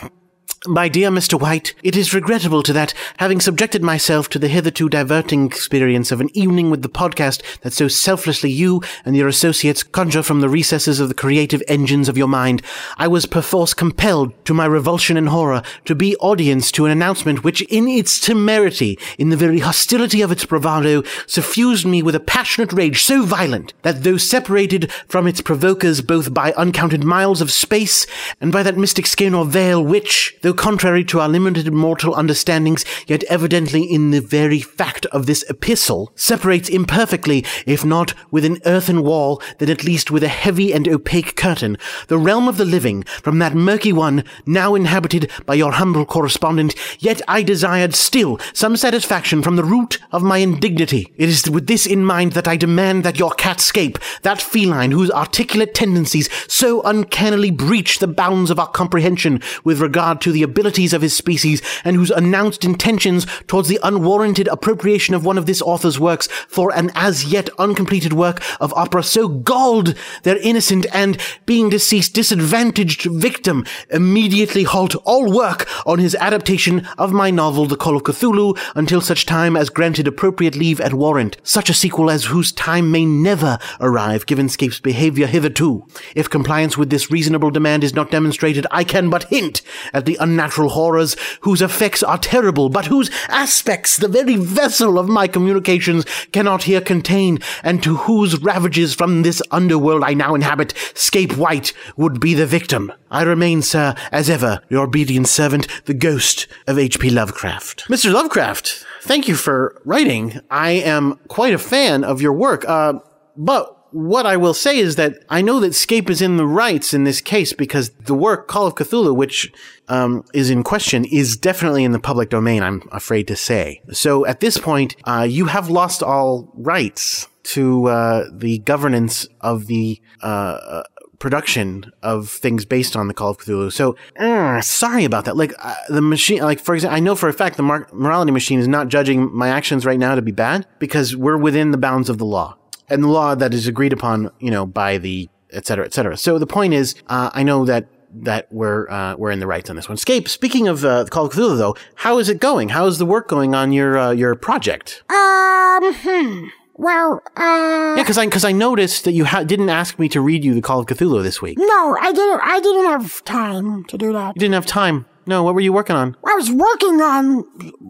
My dear Mr. White, it is regrettable to that, having subjected myself to the hitherto diverting experience of an evening with the podcast that so selflessly you and your associates conjure from the recesses of the creative engines of your mind, I was perforce compelled, to my revulsion and horror, to be audience to an announcement which, in its temerity, in the very hostility of its bravado, suffused me with a passionate rage so violent that though separated from its provokers both by uncounted miles of space and by that mystic skin or veil which, though contrary to our limited mortal understandings, yet evidently in the very fact of this epistle, separates imperfectly, if not with an earthen wall, then at least with a heavy and opaque curtain, the realm of the living from that murky one now inhabited by your humble correspondent, yet I desired still some satisfaction from the root of my indignity. It is with this in mind that I demand that your cat Scape, that feline whose articulate tendencies so uncannily breach the bounds of our comprehension with regard to the abilities of his species and whose announced intentions towards the unwarranted appropriation of one of this author's works for an as yet uncompleted work of opera so galled their innocent and, being deceased, disadvantaged victim, immediately halt all work on his adaptation of my novel The Call of Cthulhu until such time as granted appropriate leave and warrant, such a sequel as whose time may never arrive given Scape's behavior hitherto. If compliance with this reasonable demand is not demonstrated, I can but hint at the unnatural horrors whose effects are terrible, but whose aspects the very vessel of my communications cannot here contain, and to whose ravages from this underworld I now inhabit, Scape White would be the victim. I remain, sir, as ever, your obedient servant, the ghost of H.P. Lovecraft. Mr. Lovecraft, thank you for writing. I am quite a fan of your work. Uh, but what I will say is that I know that Scape is in the rights in this case because the work Call of Cthulhu, which um, is in question, is definitely in the public domain. I'm afraid to say. So at this point, uh, you have lost all rights to uh, the governance of the. Uh, production of things based on the Call of Cthulhu. So, uh, sorry about that. Like uh, the machine, like for example, I know for a fact the morality machine is not judging my actions right now to be bad because we're within the bounds of the law and the law that is agreed upon, you know, by the et cetera, et cetera. So the point is, uh, I know that that we're uh, we're in the rights on this one. Scape. Speaking of uh, Call of Cthulhu, though, how is it going? How is the work going on your uh, your project? Um, hmm. Well, uh. Yeah, because I because I noticed that you ha- didn't ask me to read you the Call of Cthulhu this week. No, I didn't. I didn't have time to do that. You didn't have time. No, what were you working on? I was working on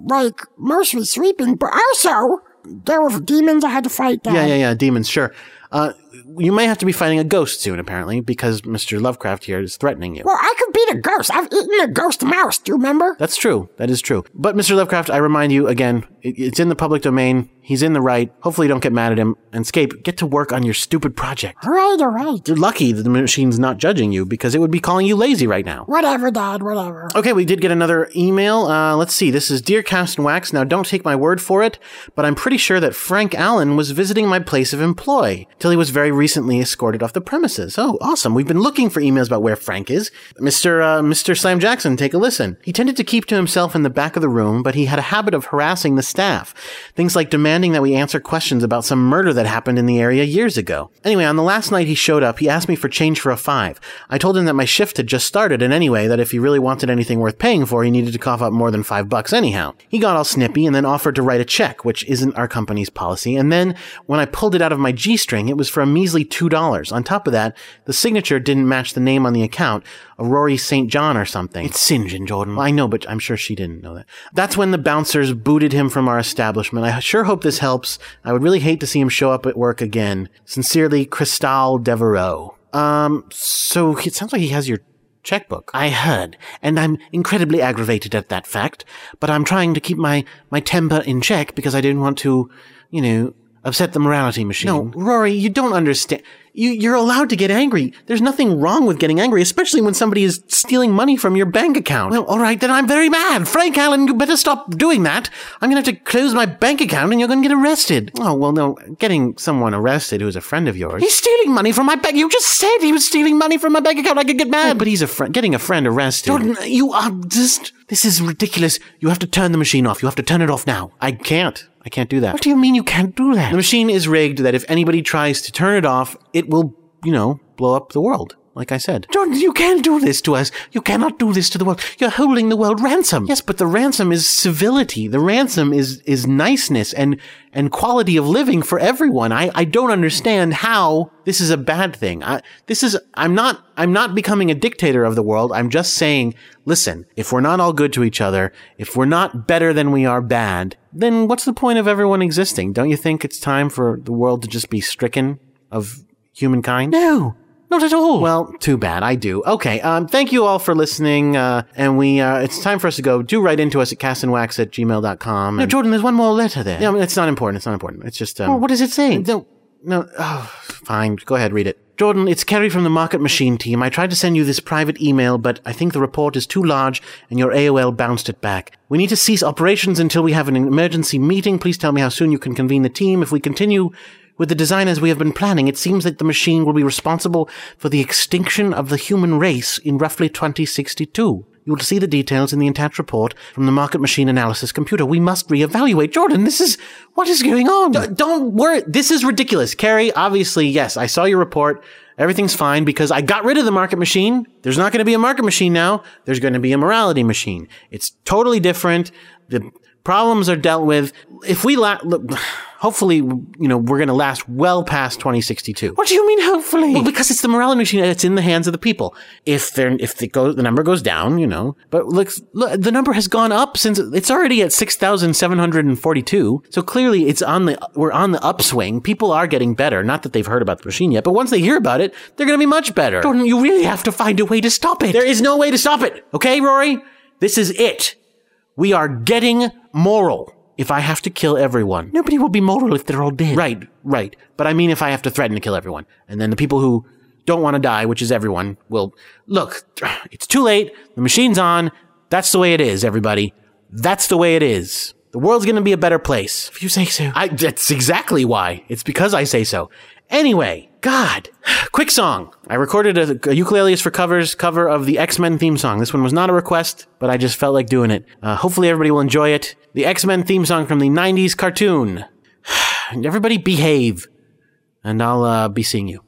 like mostly sleeping, but also there were demons I had to fight. Down. Yeah, yeah, yeah, demons. Sure. Uh, you may have to be fighting a ghost soon, apparently, because Mr. Lovecraft here is threatening you. Well, I could beat a ghost. I've eaten a ghost mouse. Do you remember? That's true. That is true. But Mr. Lovecraft, I remind you again, it's in the public domain. He's in the right. Hopefully, you don't get mad at him. And Scape, get to work on your stupid project. All right, all right. You're lucky that the machine's not judging you because it would be calling you lazy right now. Whatever, Dad. Whatever. Okay, we did get another email. Uh, let's see. This is Dear Cast and Wax. Now, don't take my word for it, but I'm pretty sure that Frank Allen was visiting my place of employ till he was very recently escorted off the premises. Oh, awesome. We've been looking for emails about where Frank is. Mr. Uh, Mr. Slam Jackson, take a listen. He tended to keep to himself in the back of the room, but he had a habit of harassing the staff. Things like demanding that we answer questions about some murder that happened in the area years ago. Anyway, on the last night he showed up, he asked me for change for a five. I told him that my shift had just started, and anyway, that if he really wanted anything worth paying for, he needed to cough up more than five bucks anyhow. He got all snippy and then offered to write a check, which isn't our company's policy. And then, when I pulled it out of my G string, it was for a measly two dollars. On top of that, the signature didn't match the name on the account, a Rory St. John or something. It's St. John, Jordan. I know, but I'm sure she didn't know that. That's when the bouncers booted him from our establishment. I sure hope this helps. I would really hate to see him show up at work again. Sincerely, Cristal Devereaux. Um, so it sounds like he has your checkbook. I heard, and I'm incredibly aggravated at that fact, but I'm trying to keep my, my temper in check because I didn't want to, you know, upset the morality machine. No, Rory, you don't understand. You, you're allowed to get angry. There's nothing wrong with getting angry, especially when somebody is stealing money from your bank account. Well, all right, then I'm very mad. Frank Allen, you better stop doing that. I'm going to have to close my bank account and you're going to get arrested. Oh, well, no, getting someone arrested who's a friend of yours. He's stealing money from my bank. You just said he was stealing money from my bank account. I could get mad. but he's a friend. Getting a friend arrested. Jordan, you are just. This is ridiculous. You have to turn the machine off. You have to turn it off now. I can't. I can't do that. What do you mean you can't do that? The machine is rigged that if anybody tries to turn it off, it will, you know, blow up the world. like I said. Jordan, you can't do this to us. You cannot do this to the world. You're holding the world ransom. Yes, but the ransom is civility. The ransom is is niceness and and quality of living for everyone. I, I don't understand how this is a bad thing. I, this is I'm not I'm not becoming a dictator of the world. I'm just saying, listen, if we're not all good to each other, if we're not better than we are bad, then what's the point of everyone existing? Don't you think it's time for the world to just be stricken of humankind? No. Not at all. Well, too bad. I do. Okay. Um, thank you all for listening. Uh, and we, uh, it's time for us to go. Do write into us at castandwax at gmail.com. No, Jordan, there's one more letter there. No, it's not important. It's not important. It's just, um. what does it say? No, no. Oh, fine. Go ahead. Read it. Jordan, it's Kerry from the Market Machine team. I tried to send you this private email, but I think the report is too large and your AOL bounced it back. We need to cease operations until we have an emergency meeting. Please tell me how soon you can convene the team. If we continue with the design as we have been planning, it seems that the machine will be responsible for the extinction of the human race in roughly 2062. You will see the details in the attached report from the Market Machine Analysis computer. We must reevaluate. Jordan, this is, what is going on? D- don't worry. This is ridiculous. Carrie, obviously, yes, I saw your report. Everything's fine because I got rid of the market machine. There's not going to be a market machine now. There's going to be a morality machine. It's totally different. The problems are dealt with. If we la- look, hopefully, you know, we're going to last well past 2062. What do you mean, hopefully? Well, because it's the morality machine it's in the hands of the people. If they're, if the, go, the number goes down, you know, but look, look, the number has gone up since it's already at 6,742. So clearly it's on the, we're on the upswing. People are getting better. Not that they've heard about the machine yet, but once they hear about it, they're going to be much better. Jordan, you really have to find a way to stop it. There is no way to stop it. Okay, Rory? This is it. We are getting moral. If I have to kill everyone, nobody will be moral if they're all dead. Right, right. But I mean, if I have to threaten to kill everyone, and then the people who don't want to die, which is everyone, will look. [SIGHS] It's too late. The machine's on. That's the way it is, everybody. That's the way it is. The world's going to be a better place. If you say so. I, that's exactly why. It's because I say so. Anyway, God. Quick song. I recorded a, a ukulele for covers cover of the X-Men theme song. This one was not a request, but I just felt like doing it. Uh, hopefully everybody will enjoy it. The X-Men theme song from the 90s cartoon. [SIGHS] Everybody behave. And I'll uh, be seeing you.